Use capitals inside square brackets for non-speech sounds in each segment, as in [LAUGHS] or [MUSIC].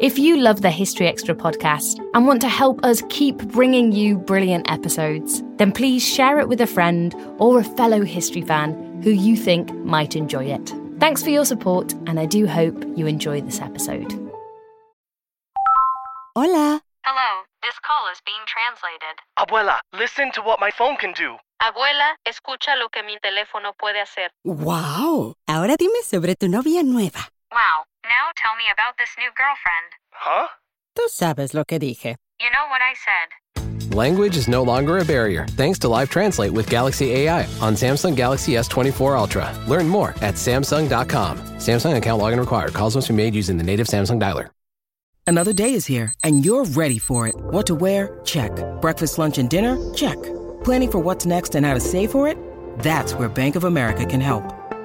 If you love the History Extra podcast and want to help us keep bringing you brilliant episodes, then please share it with a friend or a fellow history fan who you think might enjoy it. Thanks for your support, and I do hope you enjoy this episode. Hola. Hello, this call is being translated. Abuela, listen to what my phone can do. Abuela, escucha lo que mi teléfono puede hacer. Wow. Ahora dime sobre tu novia nueva. Wow, now tell me about this new girlfriend. Huh? Tú sabes lo que dije. You know what I said. Language is no longer a barrier thanks to Live Translate with Galaxy AI on Samsung Galaxy S24 Ultra. Learn more at Samsung.com. Samsung account login required. Calls must be made using the native Samsung dialer. Another day is here, and you're ready for it. What to wear? Check. Breakfast, lunch, and dinner? Check. Planning for what's next and how to save for it? That's where Bank of America can help.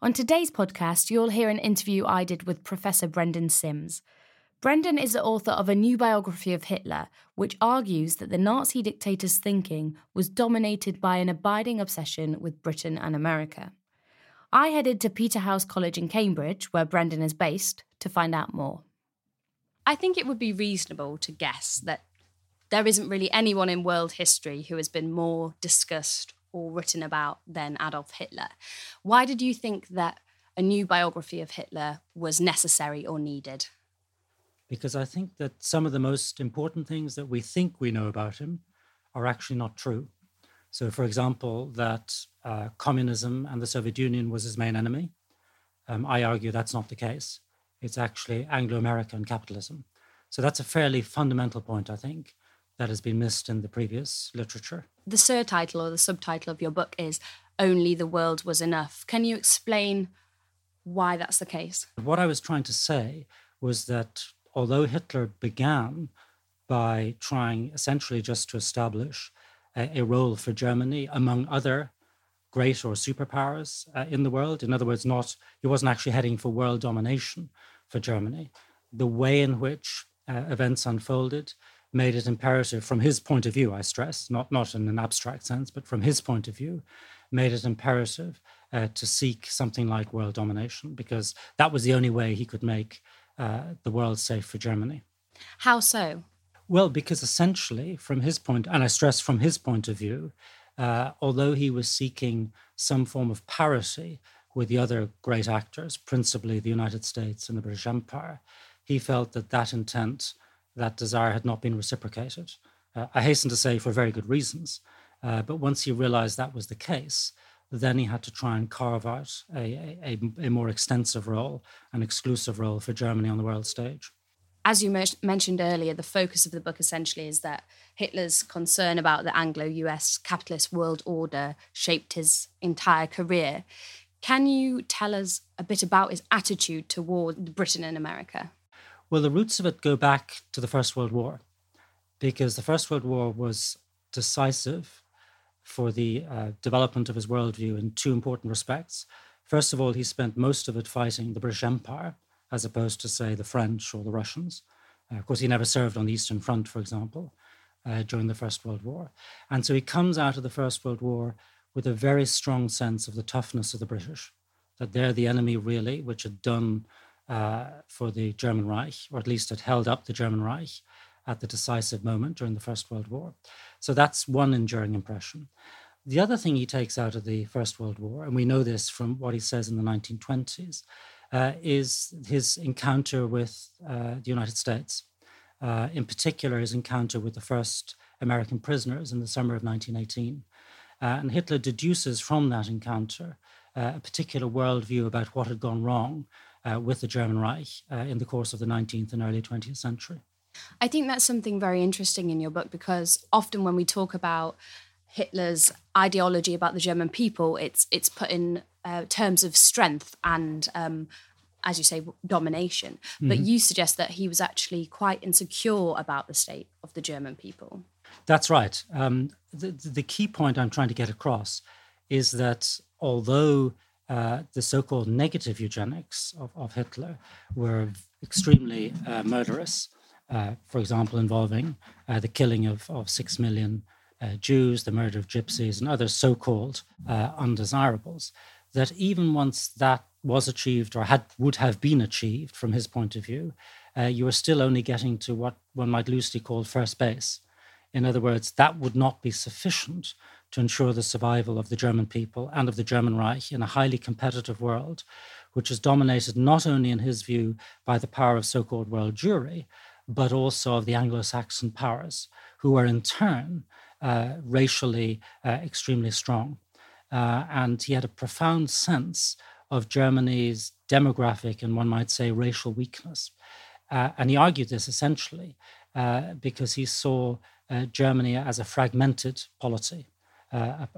On today's podcast, you'll hear an interview I did with Professor Brendan Simms. Brendan is the author of a new biography of Hitler, which argues that the Nazi dictator's thinking was dominated by an abiding obsession with Britain and America. I headed to Peterhouse College in Cambridge, where Brendan is based, to find out more. I think it would be reasonable to guess that there isn't really anyone in world history who has been more discussed or written about than Adolf Hitler. Why did you think that a new biography of Hitler was necessary or needed? Because I think that some of the most important things that we think we know about him are actually not true. So, for example, that uh, communism and the Soviet Union was his main enemy. Um, I argue that's not the case. It's actually Anglo American capitalism. So, that's a fairly fundamental point, I think, that has been missed in the previous literature. The surtitle or the subtitle of your book is Only the World Was Enough. Can you explain why that's the case? What I was trying to say was that although Hitler began by trying essentially just to establish a, a role for Germany among other great or superpowers uh, in the world, in other words, not he wasn't actually heading for world domination for Germany. The way in which uh, events unfolded made it imperative from his point of view, I stress, not, not in an abstract sense, but from his point of view, made it imperative uh, to seek something like world domination because that was the only way he could make uh, the world safe for Germany. How so? Well, because essentially, from his point, and I stress from his point of view, uh, although he was seeking some form of parity with the other great actors, principally the United States and the British Empire, he felt that that intent that desire had not been reciprocated. Uh, I hasten to say for very good reasons. Uh, but once he realized that was the case, then he had to try and carve out a, a, a more extensive role, an exclusive role for Germany on the world stage. As you mentioned earlier, the focus of the book essentially is that Hitler's concern about the Anglo US capitalist world order shaped his entire career. Can you tell us a bit about his attitude toward Britain and America? Well, the roots of it go back to the First World War, because the First World War was decisive for the uh, development of his worldview in two important respects. First of all, he spent most of it fighting the British Empire, as opposed to, say, the French or the Russians. Uh, of course, he never served on the Eastern Front, for example, uh, during the First World War. And so he comes out of the First World War with a very strong sense of the toughness of the British, that they're the enemy, really, which had done uh, for the German Reich, or at least had held up the German Reich at the decisive moment during the First World War. So that's one enduring impression. The other thing he takes out of the First World War, and we know this from what he says in the 1920s, uh, is his encounter with uh, the United States. Uh, in particular, his encounter with the first American prisoners in the summer of 1918. Uh, and Hitler deduces from that encounter uh, a particular worldview about what had gone wrong uh, with the German Reich in the course of the 19th and early 20th century. I think that's something very interesting in your book because often when we talk about Hitler's ideology about the German people, it's it's put in uh, terms of strength and, um, as you say, domination. Mm-hmm. But you suggest that he was actually quite insecure about the state of the German people. That's right. Um, the, the key point I'm trying to get across is that although uh, the so-called negative eugenics of, of Hitler were extremely uh, murderous, uh, for example, involving uh, the killing of, of six million uh, Jews, the murder of gypsies, and other so called uh, undesirables, that even once that was achieved or had would have been achieved from his point of view, you were still only getting to what one might loosely call first base. In other words, that would not be sufficient to ensure the survival of the German people and of the German Reich in a highly competitive world, which is dominated not only, in his view, by the power of so called world Jewry, but also of the Anglo Saxon powers, who are in turn uh, racially uh, extremely strong. Uh, and he had a profound sense of Germany's demographic and one might say racial weakness. Uh, and he argued this essentially uh, because he saw uh, Germany as a fragmented polity. A,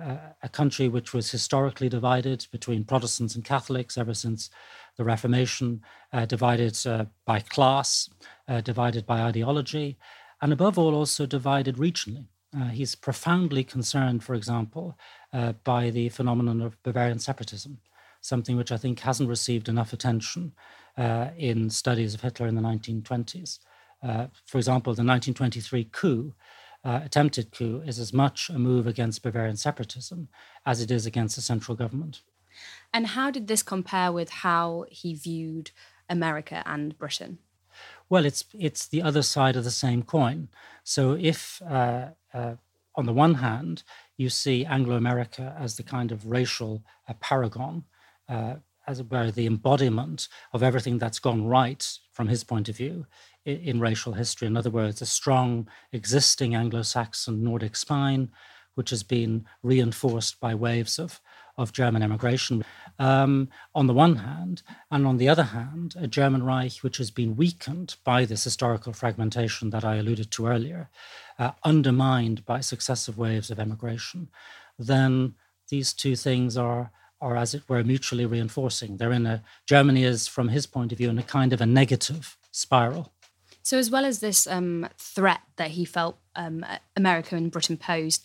a, country which was historically divided between Protestants and Catholics ever since the Reformation, uh, divided uh, by class, uh, divided by ideology, and above all, also divided regionally. Uh, he's profoundly concerned, for example, uh, by the phenomenon of Bavarian separatism, something which I think hasn't received enough attention in studies of Hitler in the 1920s. for example, the 1923 coup uh, attempted coup is as much a move against Bavarian separatism as it is against the central government. And how did this compare with how he viewed America and Britain? Well, it's it's the other side of the same coin. So if uh, uh, on the one hand you see Anglo-America as the kind of racial uh, paragon, uh, as it were, the embodiment of everything that's gone right from his point of view, in racial history. In other words, a strong existing Anglo Saxon Nordic spine, which has been reinforced by waves of, of German emigration, um, on the one hand, and on the other hand, a German Reich which has been weakened by this historical fragmentation that I alluded to earlier, uh, undermined by successive waves of emigration, then these two things are are as it were mutually reinforcing. They're in a Germany is, from his point of view, in a kind of a negative spiral. So, as well as this um, threat that he felt um, America and Britain posed,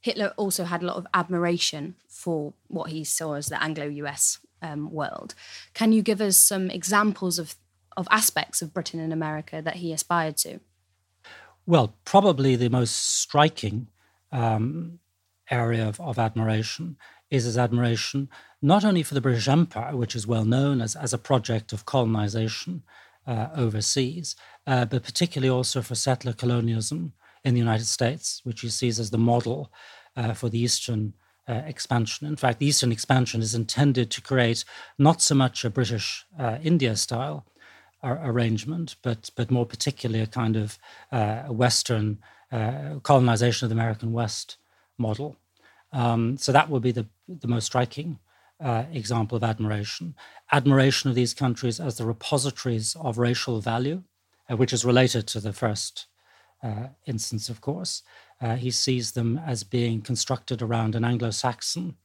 Hitler also had a lot of admiration for what he saw as the Anglo US um, world. Can you give us some examples of, of aspects of Britain and America that he aspired to? Well, probably the most striking um, area of, of admiration is his admiration not only for the British Empire, which is well known as, as a project of colonization uh, overseas, uh, but particularly also for settler colonialism in the United States, which he sees as the model uh, for the Eastern uh, expansion. In fact, the Eastern expansion is intended to create not so much a British uh, India style arrangement, but but more particularly a kind of uh, Western colonization of the American West model. Um, so that would be the the most striking uh, example of admiration. Admiration of these countries as the repositories of racial value, uh, which is related to the first uh, instance, of course. Uh, he sees them as being constructed around an Anglo Saxon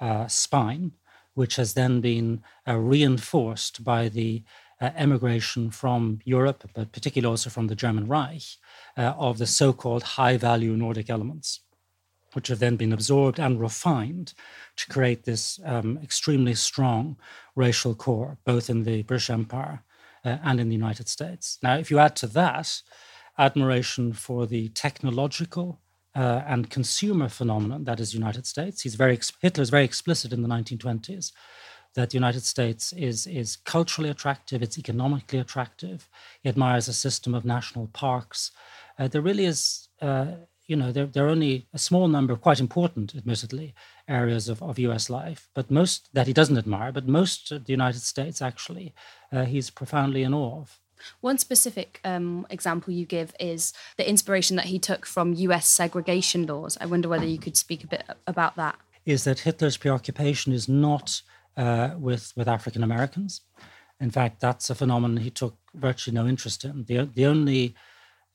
uh, spine, which has then been uh, reinforced by the emigration from Europe, but particularly also from the German Reich, of the so called high value Nordic elements, which have then been absorbed and refined to create this um, extremely strong racial core, both in the British Empire uh, and in the United States. Now, if you add to that admiration for the technological uh, and consumer phenomenon that is United States, he's very Hitler is very explicit in the 1920s that the United States is is culturally attractive, it's economically attractive. He admires a system of national parks. Uh, there really is, uh, you know, there, there are only a small number, of quite important, admittedly, areas of, of U.S. life, but most that he doesn't admire. But most of the United States, actually, uh, he's profoundly in awe of. One specific um, example you give is the inspiration that he took from US segregation laws. I wonder whether you could speak a bit about that. Is that Hitler's preoccupation is not uh, with with African Americans. In fact, that's a phenomenon he took virtually no interest in. The, the only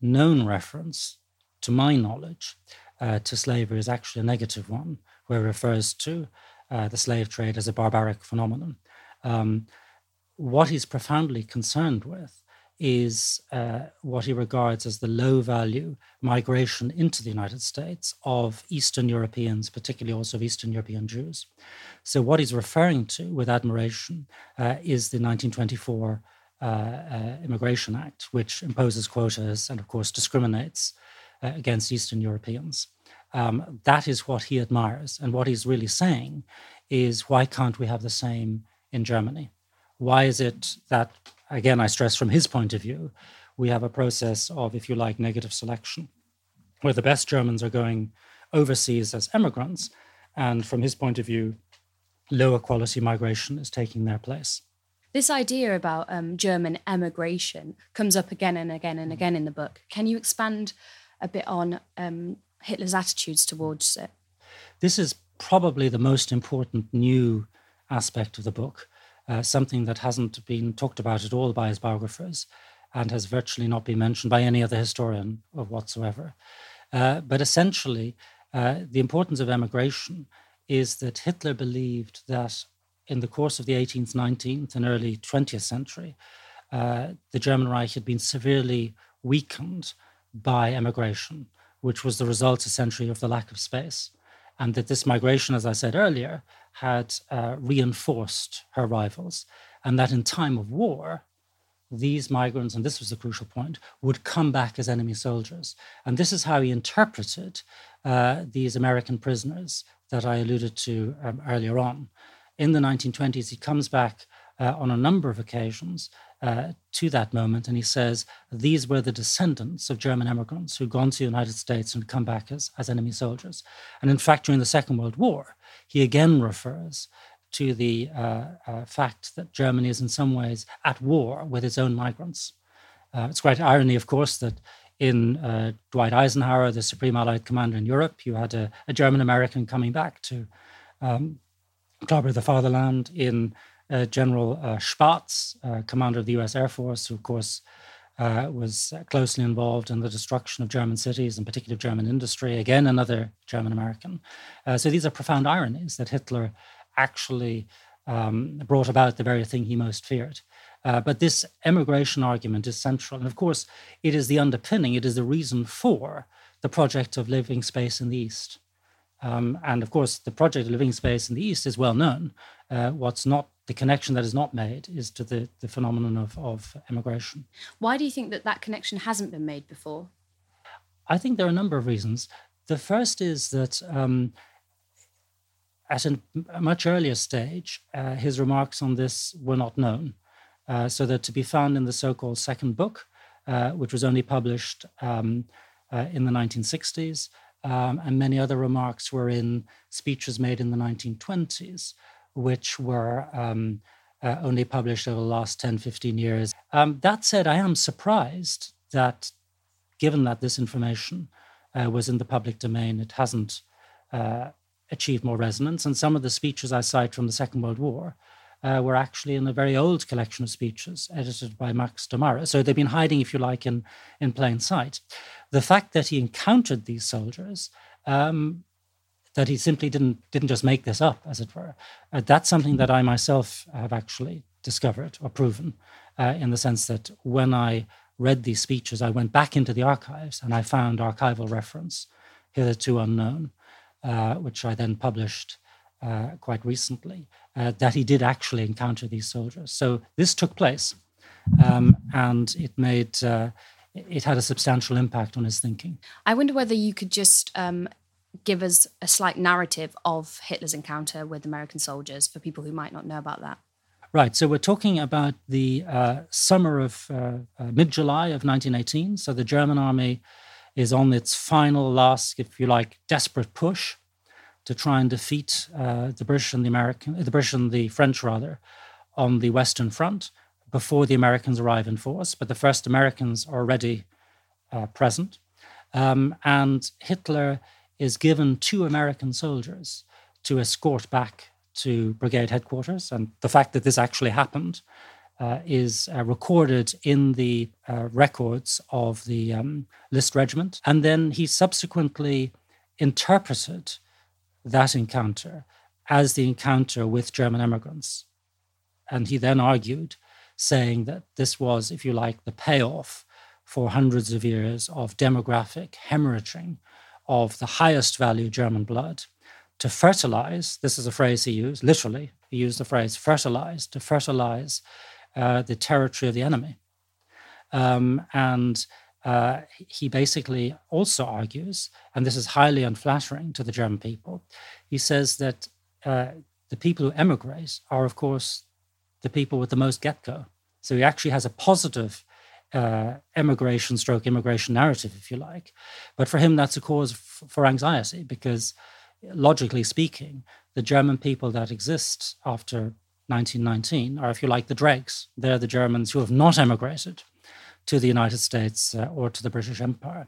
known reference, to my knowledge, uh, to slavery is actually a negative one, where it refers to uh, the slave trade as a barbaric phenomenon. Um, what he's profoundly concerned with is uh, what he regards as the low value migration into the United States of Eastern Europeans, particularly also of Eastern European Jews. So, what he's referring to with admiration uh, is the 1924 uh, uh, Immigration Act, which imposes quotas and, of course, discriminates uh, against Eastern Europeans. Um, that is what he admires. And what he's really saying is why can't we have the same in Germany? Why is it that again, I stress from his point of view, we have a process of, if you like, negative selection, where the best Germans are going overseas as emigrants. and from his point of view, lower quality migration is taking their place. This idea about um, German emigration comes up again and again and again in the book. Can you expand a bit on um, Hitler's attitudes towards it? This is probably the most important new aspect of the book uh, something that hasn't been talked about at all by his biographers and has virtually not been mentioned by any other historian of whatsoever. Uh, but essentially, uh, the importance of emigration is that Hitler believed that in the course of the 18th, 19th, and early 20th century, uh, the German Reich had been severely weakened by emigration, which was the result essentially of the lack of space. And that this migration, as I said earlier, had uh, reinforced her rivals, and that in time of war, these migrants, and this was the crucial point, would come back as enemy soldiers. And this is how he interpreted uh, these American prisoners that I alluded to um, earlier on. In the 1920s, he comes back uh, on a number of occasions uh, to that moment, and he says these were the descendants of German immigrants who'd gone to the United States and come back as, as enemy soldiers. And in fact, during the Second World War, he again refers to the uh, uh, fact that Germany is in some ways at war with its own migrants. Uh, it's quite irony, of course, that in uh, Dwight Eisenhower, the Supreme Allied Commander in Europe, you had a, a German American coming back to um, clobber the fatherland. In General uh, Spaatz, commander of the US Air Force, who, of course, uh, was closely involved in the destruction of German cities, in particular German industry. Again, another German American. Uh, so these are profound ironies that Hitler actually um, brought about the very thing he most feared. Uh, but this emigration argument is central. And of course, it is the underpinning, it is the reason for the project of living space in the East. Um, and of course, the project of living space in the East is well known. Uh, what's not the connection that is not made is to the, the phenomenon of, of immigration. Why do you think that that connection hasn't been made before? I think there are a number of reasons. The first is that um, at a much earlier stage, uh, his remarks on this were not known. Uh, so that to be found in the so called second book, uh, which was only published um, uh, in the 1960s, um, and many other remarks were in speeches made in the 1920s which were um, uh, only published over the last 10, 15 years. Um, that said, I am surprised that, given that this information uh, was in the public domain, it hasn't uh, achieved more resonance. And some of the speeches I cite from the Second World War uh, were actually in a very old collection of speeches edited by Max Domarus. So they've been hiding, if you like, in, in plain sight. The fact that he encountered these soldiers um, that he simply didn't didn't just make this up, as it were. Uh, that's something that I myself have actually discovered or proven, uh, in the sense that when I read these speeches, I went back into the archives and I found archival reference, hitherto unknown, uh, which I then published uh, quite recently, uh, that he did actually encounter these soldiers. So this took place, um, and it made uh, it had a substantial impact on his thinking. I wonder whether you could just um, give us a slight narrative of Hitler's encounter with American soldiers for people who might not know about that. Right. So we're talking about the uh, summer of uh, uh, mid July of 1918. So the German army is on its final, last, if you like, desperate push to try and defeat uh, the British and the American, the British and the French rather, on the Western Front before the Americans arrive in force. But the first Americans are already uh, present, um, and Hitler is given two American soldiers to escort back to brigade headquarters. And the fact that this actually happened uh, is uh, recorded in the uh, records of the um, List Regiment. And then he subsequently interpreted that encounter as the encounter with German immigrants. And he then argued, saying that this was, if you like, the payoff for hundreds of years of demographic hemorrhaging of the highest value German blood to fertilize. This is a phrase he used, literally, he used the phrase fertilize, to fertilize uh, the territory of the enemy. Um, and uh, he basically also argues, and this is highly unflattering to the German people, he says that uh, the people who emigrate are, of course, the people with the most get go. So he actually has a positive uh, emigration stroke immigration narrative, if you like. But for him, that's a cause f- for anxiety because, logically speaking, the German people that exist after 1919 are, if you like, the dregs. They're the Germans who have not emigrated to the United States uh, or to the British Empire.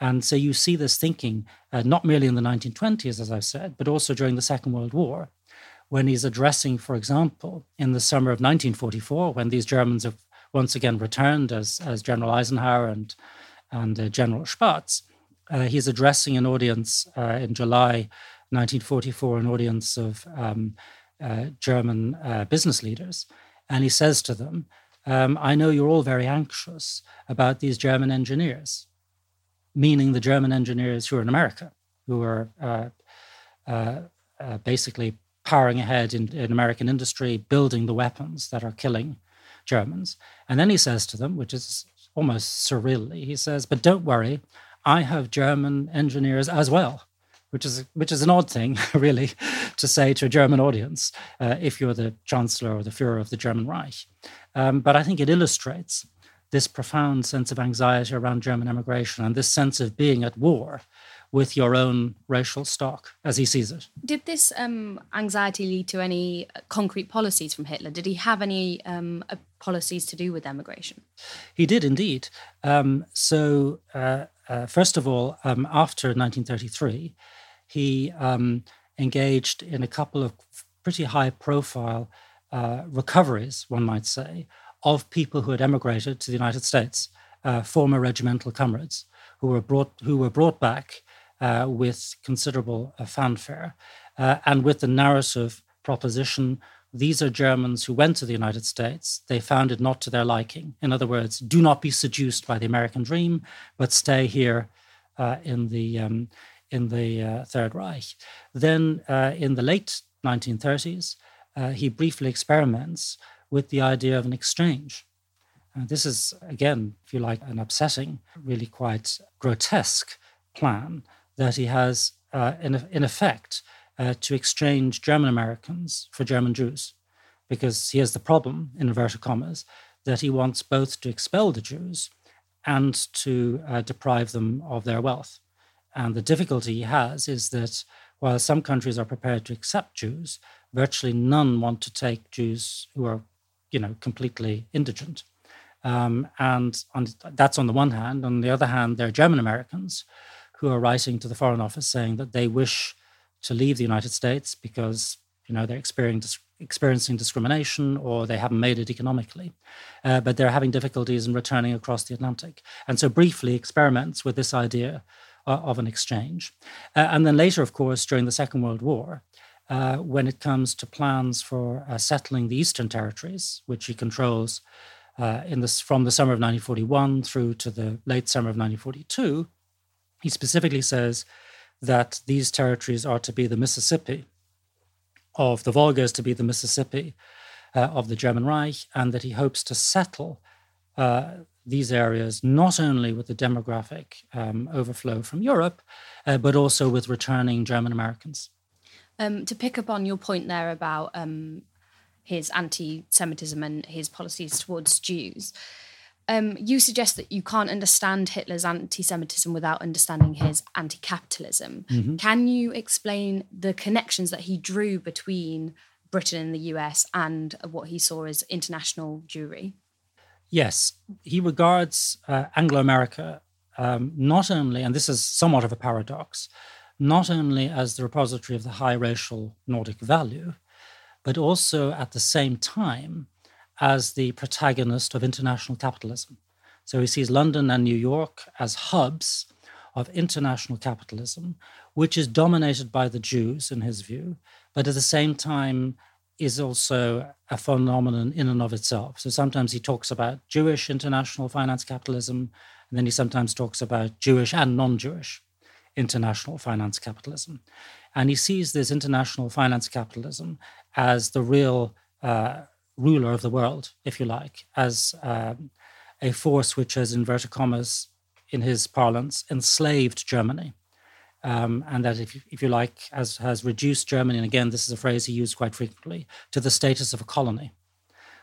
And so you see this thinking uh, not merely in the 1920s, as I've said, but also during the Second World War, when he's addressing, for example, in the summer of 1944, when these Germans have once again returned as, as General Eisenhower and, and uh, General Spaatz. Uh, he's addressing an audience uh, in July 1944, an audience of um, uh, German uh, business leaders. And he says to them, um, I know you're all very anxious about these German engineers, meaning the German engineers who are in America, who are uh, basically powering ahead in, in American industry, building the weapons that are killing Germans. And then he says to them, which is almost surreally, he says, But don't worry, I have German engineers as well. Which is which is an odd thing, [LAUGHS] really, to say to a German audience uh, if you're the Chancellor or the Führer of the German Reich. Um, but I think it illustrates this profound sense of anxiety around German emigration and this sense of being at war with your own racial stock as he sees it. Did this um, anxiety lead to any concrete policies from Hitler? Did he have any um, uh, policies to do with emigration? He did indeed. Um, so, uh, uh, first of all, um, after 1933, he um, engaged in a couple of pretty high profile uh, recoveries, one might say, of people who had emigrated to the United States, uh, former regimental comrades who were brought who were brought back uh, with considerable uh, fanfare, uh, and with the narrative proposition these are Germans who went to the United States. They found it not to their liking. In other words, do not be seduced by the American dream, but stay here uh, in the um, in the uh, Third Reich. Then, uh, in the late 1930s, he briefly experiments with the idea of an exchange. this is, again, if you like, an upsetting, really quite grotesque plan that he has, uh, in, in effect, uh, to exchange German Americans for German Jews, because he has the problem, in inverted commas, that he wants both to expel the Jews and to uh, deprive them of their wealth. And the difficulty he has is that while some countries are prepared to accept Jews, virtually none want to take Jews who are, you know, completely indigent. Um, and on, that's on the one hand. On the other hand, there are German Americans who are writing to the Foreign Office saying that they wish to leave the United States because you know they're experiencing discrimination or they haven't made it economically, uh, but they're having difficulties in returning across the Atlantic. And so, briefly, experiments with this idea uh, of an exchange. Uh, and then later, of course, during the Second World War, uh, when it comes to plans for uh, settling the Eastern Territories, which he controls in this, from the summer of 1941 through to the late summer of 1942, he specifically says that these territories are to be the Mississippi of the Volga is to be the Mississippi uh, of the German Reich, and that he hopes to settle uh, these areas not only with the demographic um, overflow from Europe, uh, but also with returning German Americans. Um, to pick up on your point there about um, his anti Semitism and his policies towards Jews, um, you suggest that you can't understand Hitler's anti Semitism without understanding his anti capitalism. Mm-hmm. Can you explain the connections that he drew between Britain and the US and what he saw as international Jewry? Yes, he regards uh, Anglo America um, not only, and this is somewhat of a paradox, not only as the repository of the high racial Nordic value, but also at the same time as the protagonist of international capitalism. So he sees London and New York as hubs of international capitalism, which is dominated by the Jews, in his view, but at the same time is also a phenomenon in and of itself. So sometimes he talks about Jewish international finance capitalism, and then he sometimes talks about Jewish and non Jewish international finance capitalism. And he sees this international finance capitalism as the real uh, ruler of the world, if you like, as um, a force which has, inverted commas, in his parlance, enslaved Germany. Um, and that, if you, if you like, has, has reduced Germany, and again, this is a phrase he used quite frequently, to the status of a colony.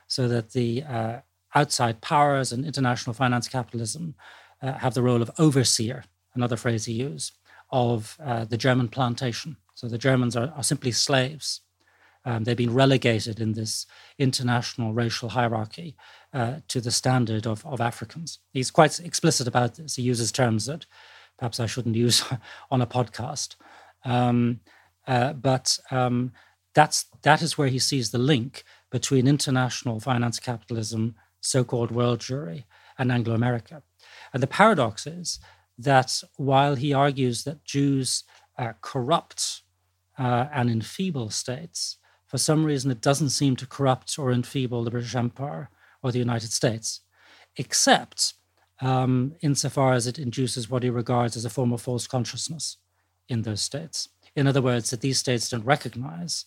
So that the uh, outside powers and international finance capitalism uh, have the role of overseer, another phrase he used, of uh, the German plantation. So the Germans are, are simply slaves um, they've been relegated in this international racial hierarchy uh, to the standard of, of Africans. He's quite explicit about this. He uses terms that perhaps I shouldn't [LAUGHS] use on a podcast. Um, uh, but um, that's, that is where he sees the link between international finance capitalism, so called world Jewry, and Anglo America. And the paradox is that while he argues that Jews uh, corrupt uh, and enfeeble states, for some reason, it doesn't seem to corrupt or enfeeble the British Empire or the United States, except um, insofar as it induces what he regards as a form of false consciousness in those states. In other words, that these states don't recognize,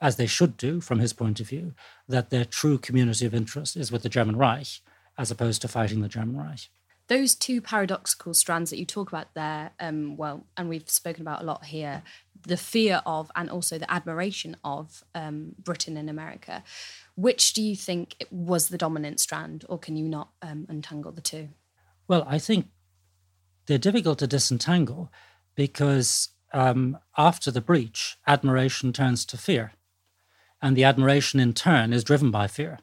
as they should do from his point of view, that their true community of interest is with the German Reich as opposed to fighting the German Reich those two paradoxical strands that you talk about there, um, well, and we've spoken about a lot here, the fear of and also the admiration of um, Britain and America. Which do you think was the dominant strand, or can you not um, untangle the two? Well, I think they're difficult to disentangle because um, after the breach, admiration turns to fear. And the admiration in turn is driven by fear.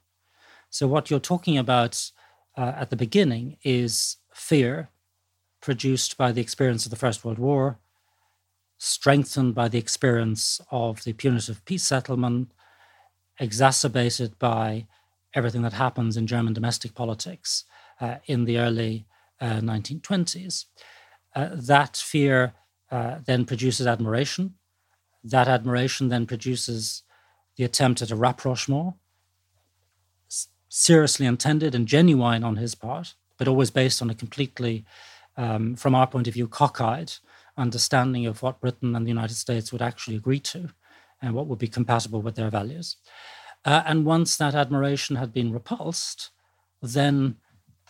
So, what you're talking about uh, at the beginning is fear produced by the experience of the First World War, strengthened by the experience of the punitive peace settlement, exacerbated by everything that happens in German domestic politics uh, in the early uh, 1920s. Uh, that fear uh, then produces admiration. That admiration then produces the attempt at a rapprochement, seriously intended and genuine on his part, but always based on a completely, um, from our point of view, cockeyed understanding of what Britain and the United States would actually agree to and what would be compatible with their values. Uh, and once that admiration had been repulsed, then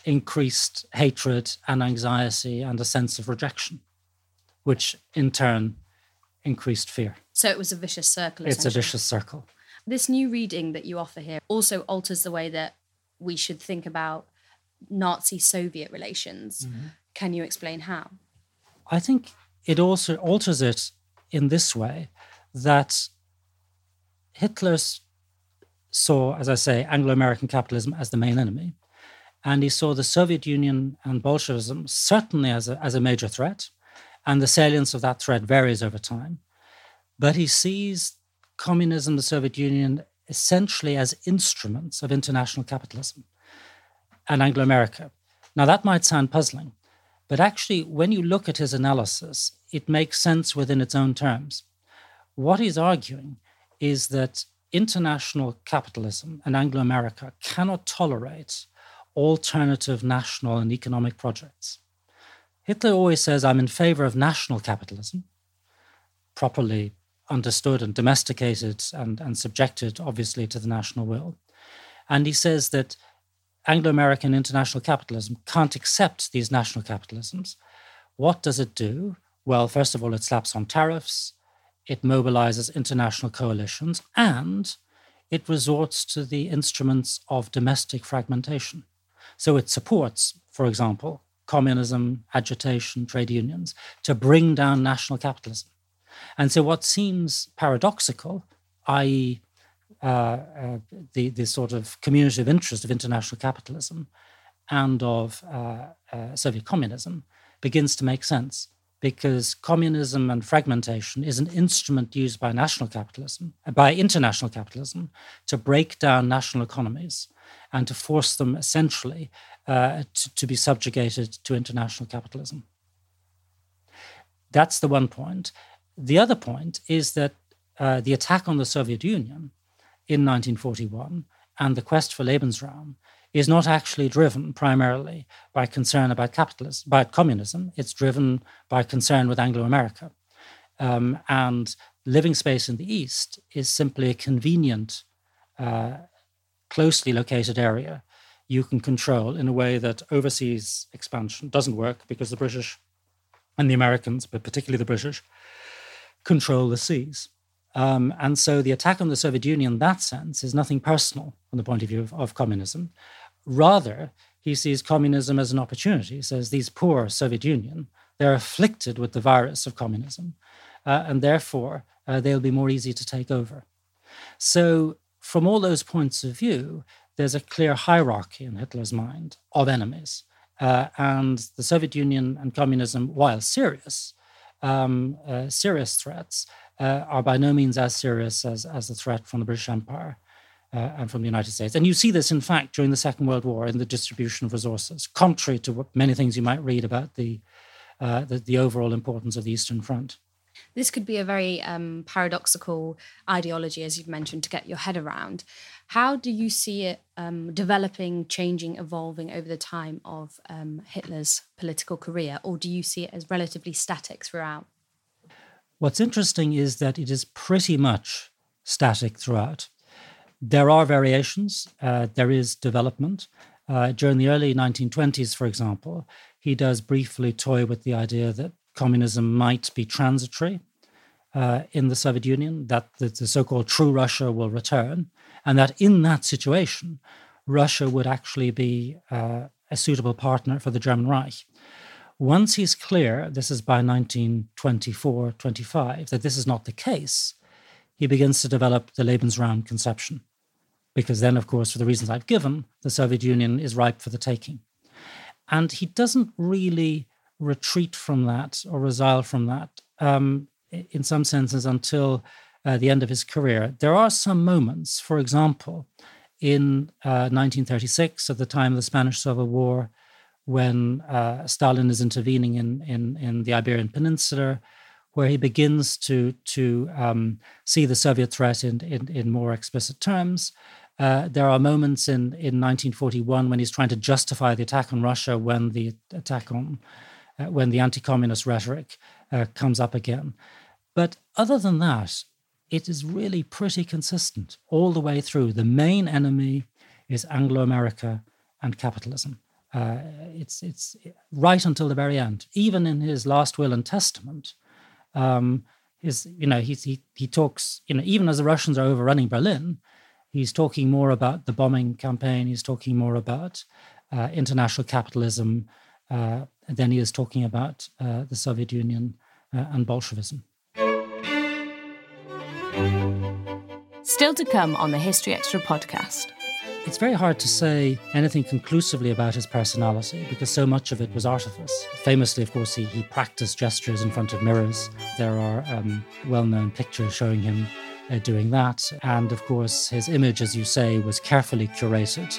increased hatred and anxiety and a sense of rejection, which in turn increased fear. So it was a vicious circle. It's a vicious circle. This new reading that you offer here also alters the way that we should think about Nazi Soviet relations. Mm-hmm. Can you explain how? I think it also alters it in this way that Hitler saw, as I say, Anglo American capitalism as the main enemy. And he saw the Soviet Union and Bolshevism certainly as a, as a major threat. And the salience of that threat varies over time. But he sees communism, the Soviet Union, essentially as instruments of international capitalism and Anglo America. Now, that might sound puzzling, But actually, when you look at his analysis, it makes sense within its own terms. What he's arguing is that international capitalism and Anglo America cannot tolerate alternative national and economic projects. Hitler always says, I'm in favor of national capitalism, properly understood and domesticated and, and subjected, obviously, to the national will. And he says that Anglo American international capitalism can't accept these national capitalisms. What does it do? Well, first of all, it slaps on tariffs, it mobilizes international coalitions, and it resorts to the instruments of domestic fragmentation. So it supports, for example, communism, agitation, trade unions to bring down national capitalism. And so what seems paradoxical, i.e., uh, uh, the, the sort of community of interest of international capitalism and of uh, uh Soviet communism, begins to make sense because communism and fragmentation is an instrument used by national capitalism, by international capitalism, to break down national economies and to force them essentially uh, to, to, be subjugated to international capitalism. That's the one point. The other point is that uh, the attack on the Soviet Union in 1941 and the quest for Lebensraum is not actually driven primarily by concern about capitalism, by communism. It's driven by concern with Anglo America. Um, and living space in the East is simply a convenient, uh, closely located area you can control in a way that overseas expansion doesn't work because the British and the Americans, but particularly the British, control the seas. Um, and so the attack on the Soviet Union, in that sense, is nothing personal from the point of view of, of communism. Rather, he sees communism as an opportunity. He says these poor Soviet Union, they're afflicted with the virus of communism, uh, and therefore uh, they'll be more easy to take over. So, from all those points of view, there's a clear hierarchy in Hitler's mind of enemies. Uh, and the Soviet Union and communism, while serious, um, uh, serious threats, uh, are by no means as serious as, as the threat from the British Empire uh, and from the United States. And you see this, in fact, during the Second World War in the distribution of resources, contrary to what, many things you might read about the, uh, the, the overall importance of the Eastern Front. This could be a very um, paradoxical ideology, as you've mentioned, to get your head around. How do you see it um, developing, changing, evolving over the time of um, Hitler's political career, or do you see it as relatively static throughout? What's interesting is that it is pretty much static throughout. There are variations, uh, there is development. Uh, during the early 1920s, for example, he does briefly toy with the idea that communism might be transitory uh, in the Soviet Union, that the, the so called true Russia will return, and that in that situation, Russia would actually be uh, a suitable partner for the German Reich. Once he's clear, this is by 1924 25, that this is not the case, he begins to develop the Lebensraum conception. Because then, of course, for the reasons I've given, the Soviet Union is ripe for the taking. And he doesn't really retreat from that or resile from that um, in some senses until uh, the end of his career. There are some moments, for example, in uh, 1936, at the time of the Spanish Civil War, when uh, Stalin is intervening in, in, in the Iberian Peninsula, where he begins to, to um, see the Soviet threat in, in, in more explicit terms. Uh, there are moments in, in 1941 when he's trying to justify the attack on Russia when the attack on uh, when the anti-communist rhetoric uh, comes up again. But other than that, it is really pretty consistent all the way through. The main enemy is Anglo-America and capitalism. Uh, it's it's right until the very end. Even in his last will and testament, um, his you know he he he talks you know even as the Russians are overrunning Berlin, he's talking more about the bombing campaign. He's talking more about uh, international capitalism uh, than he is talking about uh, the Soviet Union uh, and Bolshevism. Still to come on the History Extra podcast. It's very hard to say anything conclusively about his personality because so much of it was artifice. Famously, of course, he, he practiced gestures in front of mirrors. There are um, well known pictures showing him uh, doing that. And of course, his image, as you say, was carefully curated.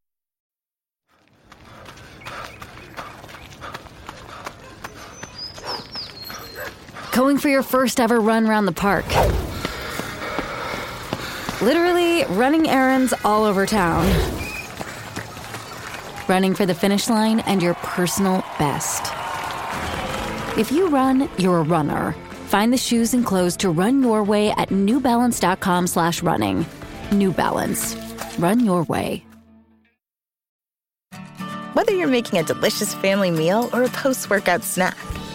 Going for your first ever run around the park. Literally running errands all over town. Running for the finish line and your personal best. If you run, you're a runner. Find the shoes and clothes to run your way at newbalance.com slash running. New Balance. Run your way. Whether you're making a delicious family meal or a post-workout snack,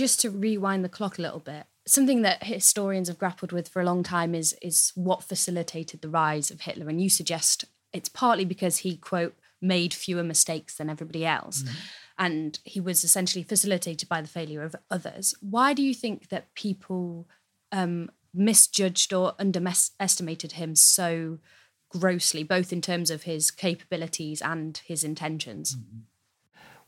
Just to rewind the clock a little bit, something that historians have grappled with for a long time is is what facilitated the rise of Hitler. And you suggest it's partly because he quote made fewer mistakes than everybody else. Mm-hmm. And he was essentially facilitated by the failure of others. Why do you think that people um, misjudged or underestimated him so grossly, both in terms of his capabilities and his intentions? Mm-hmm.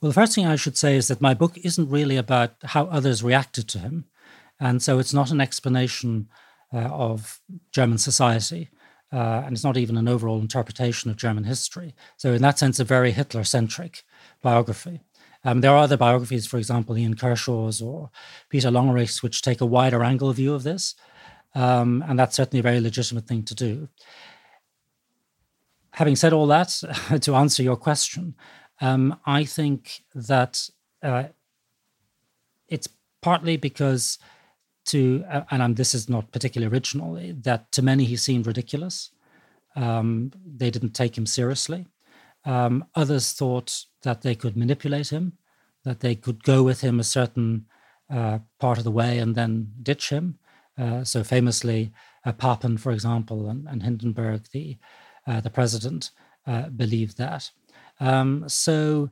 Well, the first thing I should say is that my book isn't really about how others reacted to him. And so it's not an explanation uh, of German society. Uh, and it's not even an overall interpretation of German history. So, in that sense, a very Hitler centric biography. Um, there are other biographies, for example, Ian Kershaw's or Peter Longerich's, which take a wider angle view of this. Um, and that's certainly a very legitimate thing to do. Having said all that, [LAUGHS] to answer your question, um, I think that uh, it's partly because to, uh, and um, this is not particularly original, that to many he seemed ridiculous. Um, they didn't take him seriously. Um, others thought that they could manipulate him, that they could go with him a certain uh, part of the way and then ditch him. Uh, so famously, uh, Papen, for example, and, and Hindenburg, the uh, the president, believed that. Um, so,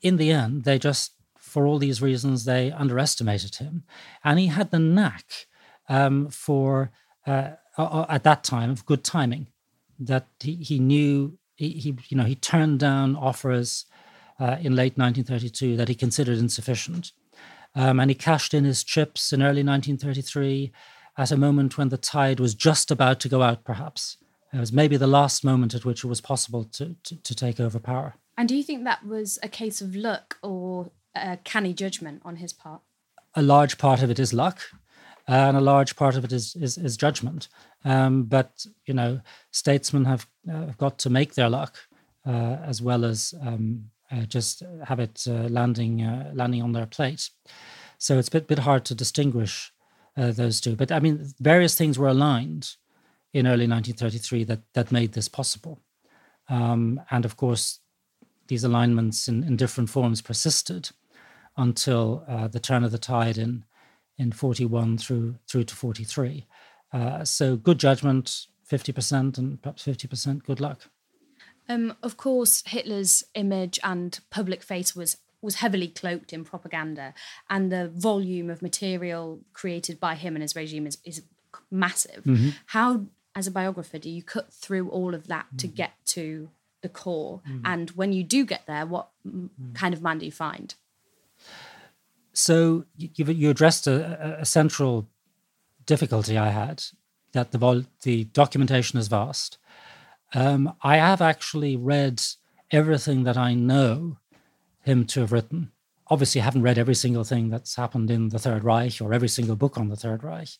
in the end, they just, for all these reasons, they underestimated him. And he had the knack um, for, uh, at that time, of good timing, that he, he knew, he, he, you know, he turned down offers uh, in late 1932 that he considered insufficient. Um, and he cashed in his chips in early 1933 at a moment when the tide was just about to go out, perhaps. It was maybe the last moment at which it was possible to, to, to take over power. And do you think that was a case of luck or a canny judgment on his part? A large part of it is luck, and a large part of it is is, is judgment. Um, but you know, statesmen have uh, got to make their luck uh, as well as um, uh, just have it uh, landing uh, landing on their plate. So it's a bit bit hard to distinguish uh, those two. But I mean, various things were aligned in early 1933 that that made this possible. Um, and of course, these alignments in, in different forms persisted until uh, the turn of the tide in in 41 through through to 43. Uh, so good judgment, 50% and perhaps 50% good luck. Um, of course, Hitler's image and public face was was heavily cloaked in propaganda, and the volume of material created by him and his regime is, is massive. Mm-hmm. How as a biographer do you cut through all of that mm. to get to the core mm. and when you do get there what mm. kind of man do you find so you, you addressed a, a, central difficulty i had that the vol- the documentation is vast um, i have actually read everything that i know him to have written obviously I haven't read every single thing that's happened in the third reich or every single book on the third reich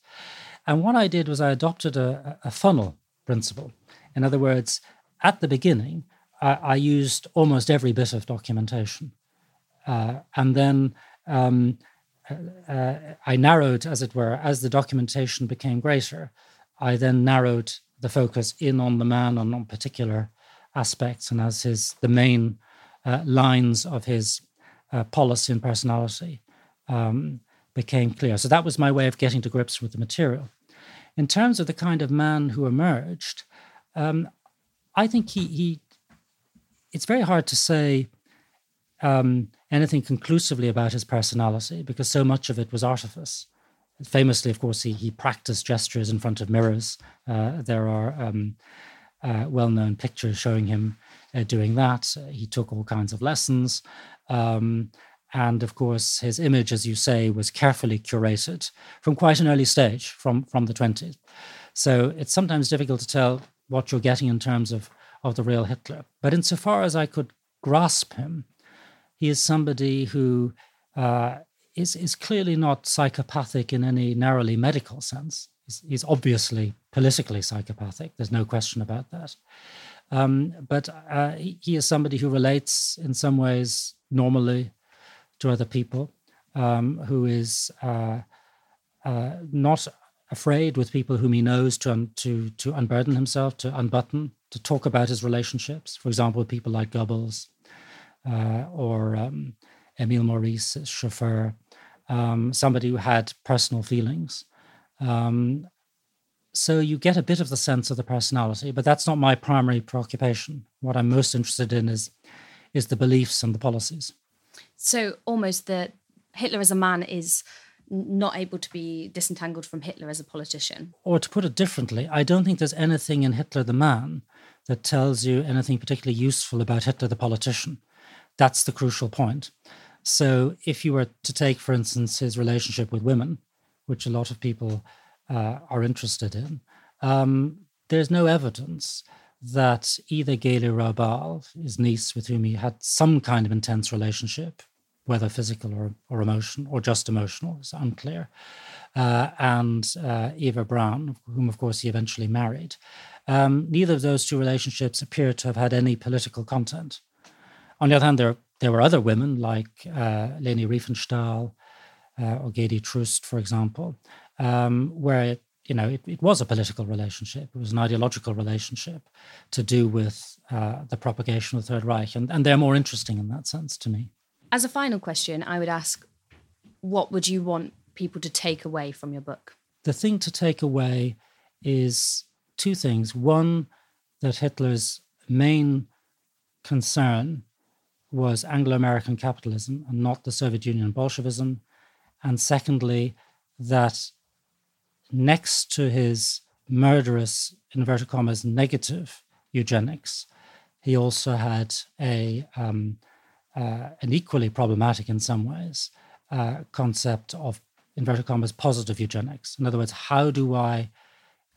and what I did was I adopted a, a funnel principle. In other words, at the beginning, I, I used almost every bit of documentation. Uh, and then um, uh, uh, I narrowed, as it were, as the documentation became greater, I then narrowed the focus in on the man and on particular aspects, and as his the main uh, lines of his uh, policy and personality um, became clear. So that was my way of getting to grips with the material. In terms of the kind of man who emerged, um, I think he, he. It's very hard to say um, anything conclusively about his personality because so much of it was artifice. Famously, of course, he, he practiced gestures in front of mirrors. Uh, there are um, uh, well known pictures showing him uh, doing that. he took all kinds of lessons. Um, and of course, his image, as you say, was carefully curated from quite an early stage, from, from the 20s. So it's sometimes difficult to tell what you're getting in terms of, of the real Hitler. But insofar as I could grasp him, he is somebody who uh, is is clearly not psychopathic in any narrowly medical sense. He's, he's obviously politically psychopathic. There's no question about that. Um, but uh, he, he, is somebody who relates in some ways normally to other people, um, who is uh, uh not afraid with people whom he knows to, un- to, to unburden himself, to unbutton, to talk about his relationships. For example, with people like Goebbels, uh, or um, Emil Maurice, chauffeur, um, somebody who had personal feelings. Um, so you get a bit of the sense of the personality, but that's not my primary preoccupation. What I'm most interested in is is the beliefs and the policies. So almost the Hitler as a man is not able to be disentangled from Hitler as a politician. Or to put it differently, I don't think there's anything in Hitler the man that tells you anything particularly useful about Hitler the politician. That's the crucial point. So, if you were to take, for instance, his relationship with women, which a lot of people uh, are interested in, um, there's no evidence that either Geli Raubal, his niece, with whom he had some kind of intense relationship, whether physical or, or emotional or just emotional, is unclear, uh, and uh, Eva Braun, whom of course he eventually married, um, neither of those two relationships appear to have had any political content. On the other hand, there, there were other women like uh, Leni Riefenstahl uh, or Gerdy Troost, for example, um, where it, you know it, it, was a political relationship. It was an ideological relationship to do with uh, the propagation of the Third Reich, and, and they're more interesting in that sense to me. As a final question, I would ask, what would you want people to take away from your book? The thing to take away is two things. One, that Hitler's main concern was Anglo American capitalism and not the Soviet Union Bolshevism. And secondly, that next to his murderous, inverted commas, negative eugenics, he also had a um, uh, an equally problematic in some ways uh, concept of inverted commas positive eugenics. In other words, how do I,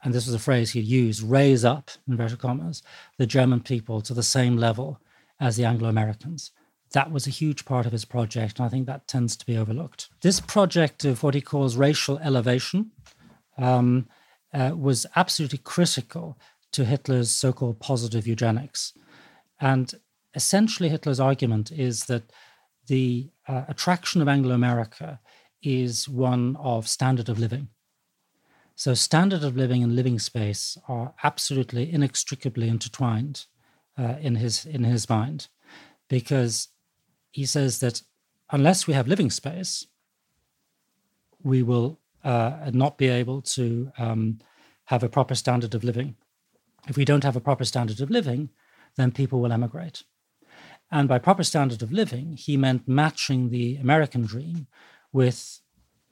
and this was a phrase he'd used, raise up inverted commas the German people to the same level as the Anglo Americans. That was a huge part of his project, and I think that tends to be overlooked. This project of what he calls racial elevation um, uh, was absolutely critical to Hitler's so called positive eugenics. And essentially, Hitler's argument is that the uh, attraction of Anglo America is one of standard of living. So, standard of living and living space are absolutely inextricably intertwined uh, in his in his mind, because he says that unless we have living space, we will uh, not be able to um, have a proper standard of living. If we don't have a proper standard of living, then people will emigrate. And by proper standard of living, he meant matching the American dream with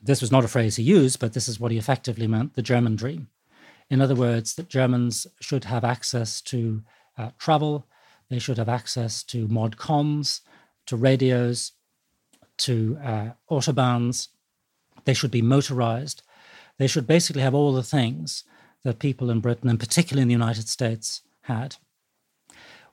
this was not a phrase he used, but this is what he effectively meant the German dream. In other words, that Germans should have access to uh, travel, they should have access to mod cons, to radios, to uh, autobahns. They should be motorized. They should basically have all the things that people in Britain, and particularly in the United States, had.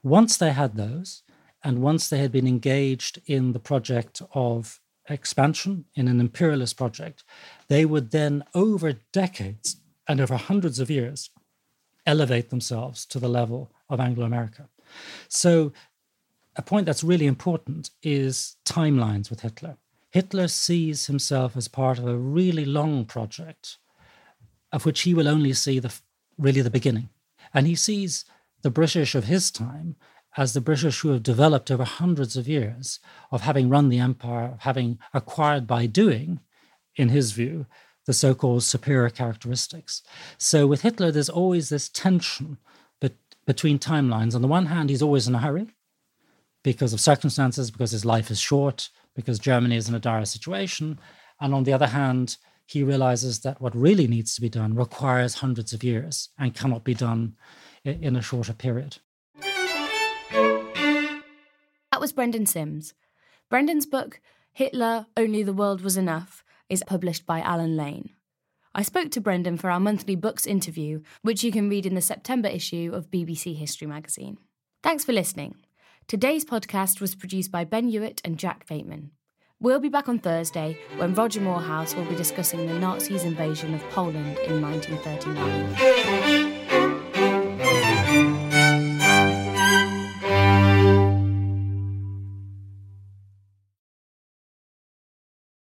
Once they had those, and once they had been engaged in the project of expansion, in an imperialist project, they would then, over decades and over hundreds of years, elevate themselves to the level of Anglo America. So, a point that's really important is timelines with Hitler. Hitler sees himself as part of a really long project of which he will only see the really the beginning. And he sees the British of his time as the British who have developed over hundreds of years of having run the empire, of having acquired by doing, in his view, the so called superior characteristics. So with Hitler, there's always this tension be- between timelines. On the one hand, he's always in a hurry because of circumstances, because his life is short, because Germany is in a dire situation. And on the other hand, he realizes that what really needs to be done requires hundreds of years and cannot be done in a shorter period. That was Brendan Simms. Brendan's book, Hitler Only the World Was Enough, is published by Allen Lane. I spoke to Brendan for our monthly books interview, which you can read in the September issue of BBC History magazine. Thanks for listening. Today's podcast was produced by Ben Hewitt and Jack Bateman. We'll be back on Thursday when Roger Moorhouse will be discussing the Nazis' invasion of Poland in 1939.